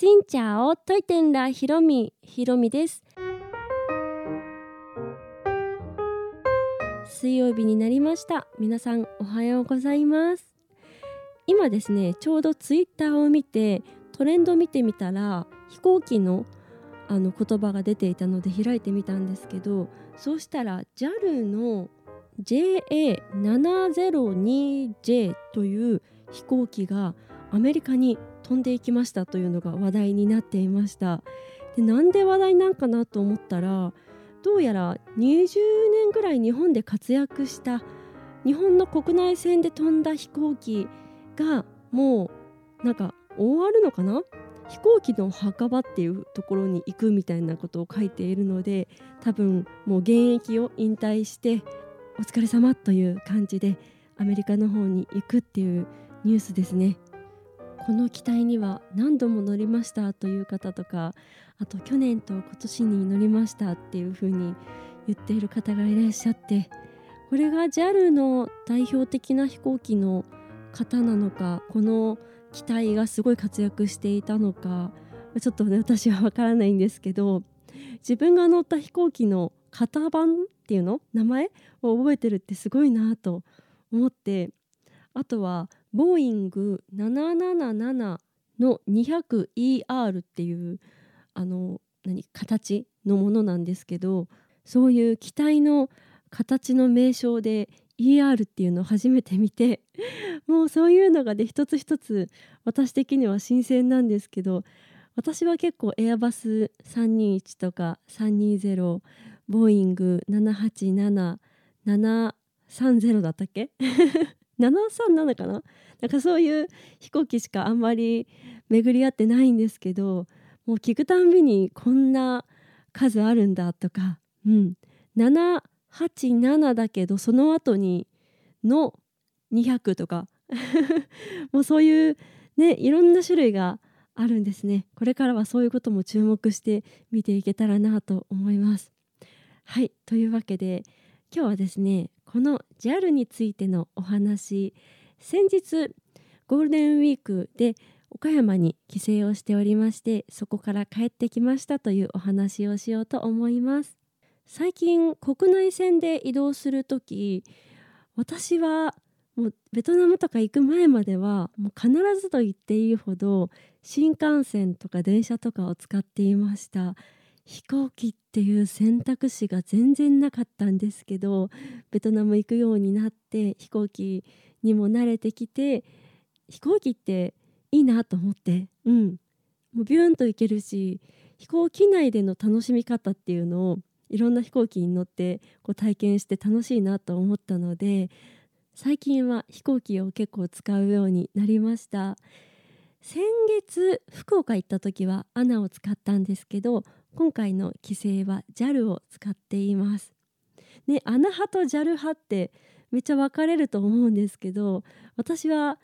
しんちゃおといてんらひろみひろみです。水曜日になりました。皆さんおはようございます。今ですねちょうどツイッターを見てトレンド見てみたら飛行機のあの言葉が出ていたので開いてみたんですけどそうしたら JAL の JA702J という飛行機がアメリカに飛んでいきましたというのが話題になっていましたでなんで話題なんかなと思ったらどうやら20年ぐらい日本で活躍した日本の国内線で飛んだ飛行機がもうなんか終わるのかな？飛行機の墓場っていうところに行くみたいなことを書いているので多分もう現役を引退してお疲れ様という感じでアメリカの方に行くっていうニュースですね。この機体には何度も乗りましたという方とかあと去年と今年に乗りましたっていう風に言っている方がいらっしゃってこれが JAL の代表的な飛行機の方なのかこの機体がすごい活躍していたのかちょっとね私は分からないんですけど自分が乗った飛行機の型番っていうの名前を覚えてるってすごいなと思ってあとはボーイング777の 200ER っていうあの何形のものなんですけどそういう機体の形の名称で ER っていうのを初めて見てもうそういうのがね一つ一つ私的には新鮮なんですけど私は結構エアバス321とか320ボーイング787730だったっけ？737かな？なんかそういう飛行機しかあんまり巡り合ってないんですけどもう聞くたんびにこんな数あるんだとか、うん、787だけどその後にの200とか。もうそういうねいろんな種類があるんですね。これからはそういうことも注目して見ていけたらなと思います。はい。というわけで今日はですねこの JAL についてのお話先日ゴールデンウィークで岡山に帰省をしておりましてそこから帰ってきましたというお話をしようと思います。最近国内線で移動する時私はもうベトナムとか行く前まではもう必ずと言っていいほど新幹線とか電車とかを使っていました。飛行機っていう選択肢が全然なかったんですけどベトナム行くようになって飛行機にも慣れてきて飛行機っていいなと思ってうん。もうビューンと行けるし飛行機内での楽しみ方っていうのをいろんな飛行機に乗ってこう体験して楽しいなと思ったので最近は飛行機を結構使うようになりました。先月福岡行った時はアナを使ったんですけど今回の帰省は JAL を使っています。ねアナ派と JAL 派ってめっちゃ分かれると思うんですけど私は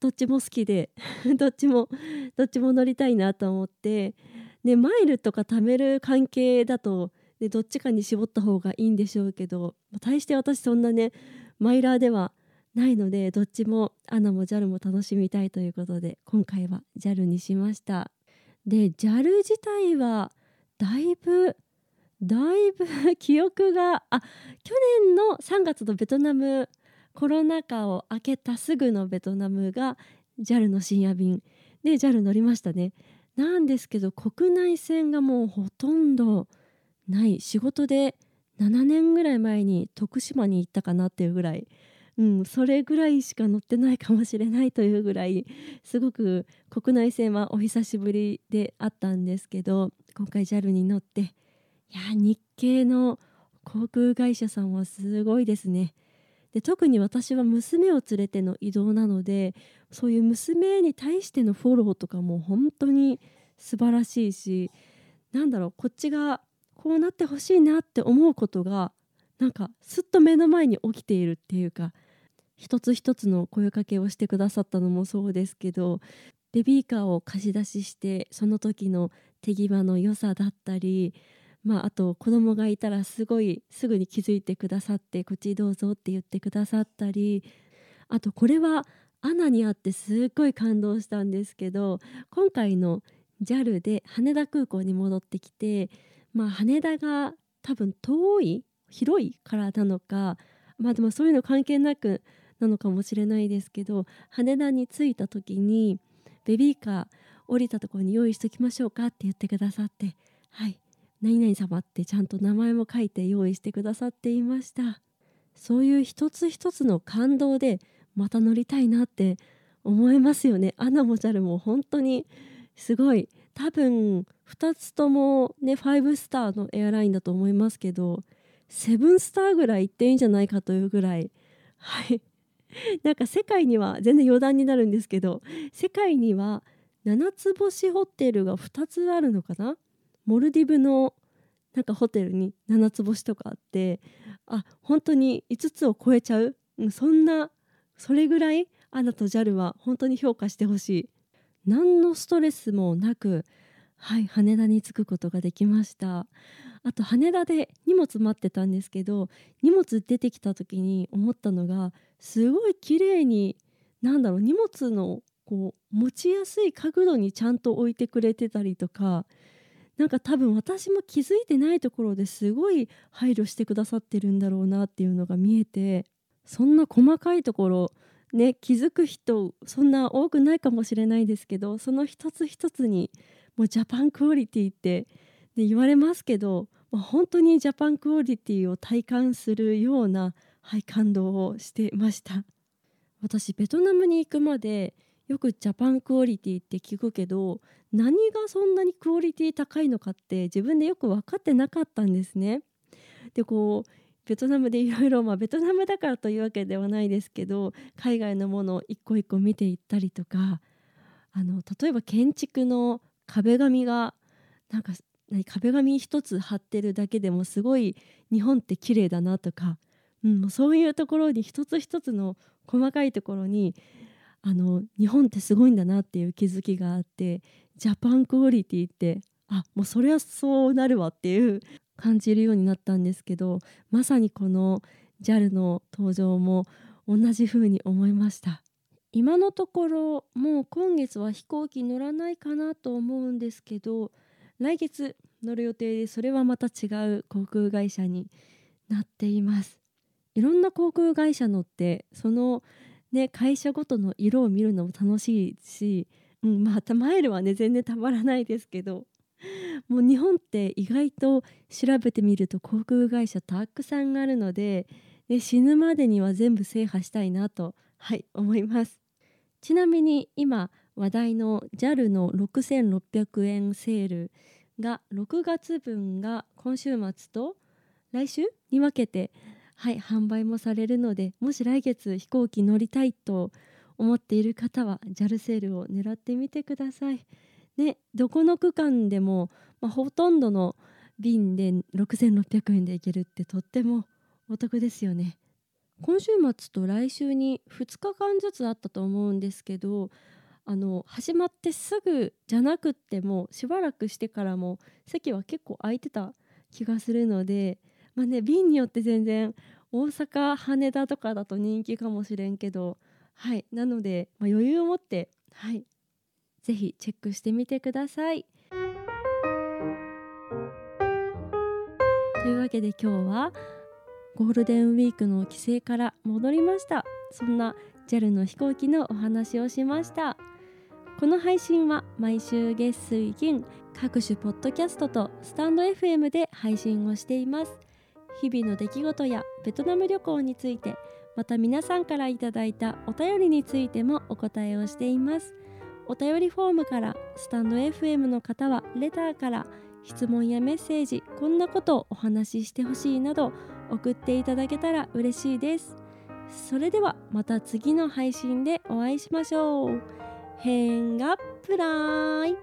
どっちも好きで どっちもどっちも乗りたいなと思ってねマイルとか貯める関係だとでどっちかに絞った方がいいんでしょうけど大して私そんなねマイラーではないのでどっちもアナも JAL も楽しみたいということで今回は JAL にしました。で JAL 自体はだいぶだいぶ 記憶があ去年の3月のベトナムコロナ禍を明けたすぐのベトナムが JAL の深夜便。で JAL 乗りましたね。なんですけど国内線がもうほとんどない。仕事で7年ぐらい前に徳島に行ったかなっていうぐらい、うん、それぐらいしか乗ってないかもしれないというぐらいすごく国内線はお久しぶりであったんですけど今回 JAL に乗っていや日系の航空会社さんはすごいですね。で特に私は娘を連れての移動なのでそういう娘に対してのフォローとかも本当に素晴らしいしなんだろうこっちがこうなってほしいなって思うことがなんかすっと目の前に起きているっていうか一つ一つの声かけをしてくださったのもそうですけどベビーカーを貸し出ししてその時の手際の良さだったりまあ、あと子供がいたらすごいすぐに気づいてくださってこっちどうぞって言ってくださったりあとこれはアナにあってすっごい感動したんですけど今回の JAL で羽田空港に戻ってきて、まあ、羽田が多分遠い広いからなのかまあでもそういうの関係なくなのかもしれないですけど羽田に着いた時にベビーカー降りたところに用意しときましょうかって言ってくださってはい何々様ってちゃんと名前も書いて用意してくださっていました。そういう一つ一つの感動でまた乗りたいなって思いますよね。アナも JAL も本当にすごい。多分2つともね5スターのエアラインだと思いますけど7スターぐらい行っていいんじゃないかというぐらい。はい。なんか世界には全然余談になるんですけど世界には7つ星ホテルが2つあるのかな？モルディブのなんかホテルに7つ星とかあってあ本当に5つを超えちゃう、そんなそれぐらいアナと JAL は本当に評価してほしい。何のストレスもなくはい羽田に着くことができました。あと羽田で荷物待ってたんですけど荷物出てきた時に思ったのがすごい綺麗になんだろう荷物のこう持ちやすい角度にちゃんと置いてくれてたりとかなんか多分私も気づいてないところですごい配慮してくださってるんだろうなっていうのが見えてそんな細かいところね気づく人そんな多くないかもしれないですけどその一つ一つにもうジャパンクオリティって、ね、言われますけど、ま、本当にジャパンクオリティを体感するような、はい、感動をしてました私ベトナムに行くまでよくジャパンクオリティって聞くけど何がそんなにクオリティ高いのかって自分でよく分かってなかったんですね。でこうベトナムでいろいろベトナムだからというわけではないですけど海外のものを一個一個見ていったりとかあの例えば建築の壁紙がなんか壁紙一つ貼ってるだけでもすごい日本って綺麗だなとか、うん、そういうところに一つ一つの細かいところにあの日本ってすごいんだなっていう気づきがあってジャパンクオリティってあもうそりゃそうなるわっていう感じるようになったんですけどまさにこの JAL の登場も同じ風に思いました。今のところもう今月は飛行機乗らないかなと思うんですけど来月乗る予定でそれはまた違う航空会社になっています。いろんな航空会社乗ってそのね会社ごとの色を見るのも楽しいし、うん、まあマイルはね全然たまらないですけどもう日本って意外と調べてみると航空会社たくさんあるのでで死ぬまでには全部制覇したいなとはい思いますちなみに今話題の JAL の6600円セールが6月分が今週末と来週に分けてはい販売もされるのでもし来月飛行機乗りたいと思っている方は JAL セールを狙ってみてください。ね、どこの区間でも、まあ、ほとんどの便で6600円で行けるってとってもお得ですよね。今週末と来週に2日間ずつあったと思うんですけどあの始まってすぐじゃなくってもしばらくしてからも席は結構空いてた気がするので、まあね、便によって全然大阪羽田とかだと人気かもしれんけどはいなので、まあ、余裕を持ってはいぜひチェックしてみてください。というわけで今日はゴールデンウィークの帰省から戻りました。そんな JAL の飛行機のお話をしました。この配信は毎週月水金各種ポッドキャストとスタンド FM で配信をしています。日々の出来事やベトナム旅行についてまた皆さんからいただいたお便りについてもお答えをしています。お便りフォームからスタンド FM の方はレターから質問やメッセージこんなことをお話ししてほしいなど送っていただけたら嬉しいです。それではまた次の配信でお会いしましょう。変がプライ